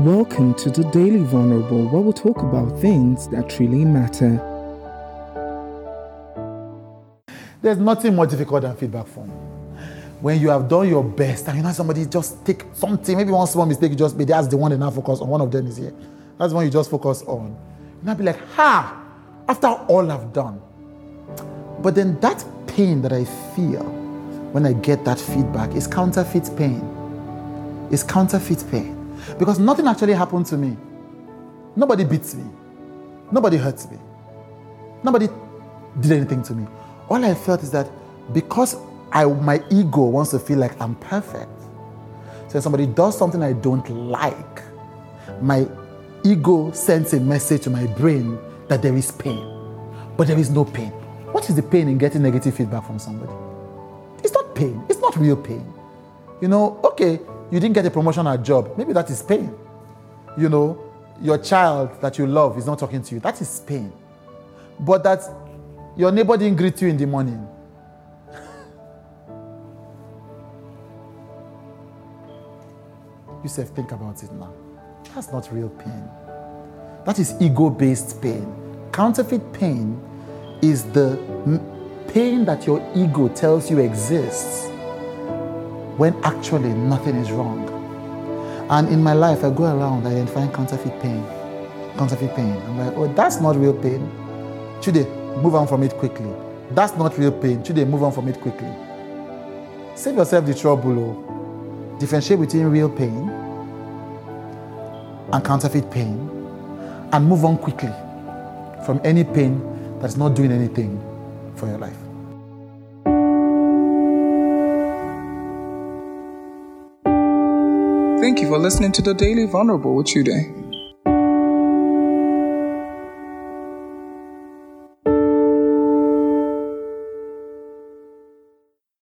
Welcome to the Daily Vulnerable, where we talk about things that really matter. There's nothing more difficult than feedback form. When you have done your best and you know somebody just take something, maybe one small mistake, you just be that's the one they now focus on. One of them is here. That's the one you just focus on. You now be like, ha, after all I've done. But then that pain that I feel when I get that feedback is counterfeit pain. It's counterfeit pain. Because nothing actually happened to me. Nobody beats me. Nobody hurts me. Nobody did anything to me. All I felt is that because I, my ego wants to feel like I'm perfect. So if somebody does something I don't like, my ego sends a message to my brain that there is pain. But there is no pain. What is the pain in getting negative feedback from somebody? It's not pain. It's not real pain. You know, okay, you didn't get a promotion at job. Maybe that is pain. You know, your child that you love is not talking to you. That is pain. But that your neighbor didn't greet you in the morning. you say, think about it now. That's not real pain. That is ego based pain. Counterfeit pain is the pain that your ego tells you exists when actually nothing is wrong. And in my life, I go around identifying counterfeit pain. Counterfeit pain. I'm like, oh, that's not real pain. They move on from it quickly? That's not real pain. They move on from it quickly? Save yourself the trouble. Oh. Differentiate between real pain and counterfeit pain and move on quickly from any pain that's not doing anything for your life. Thank you for listening to the Daily Vulnerable with Chude.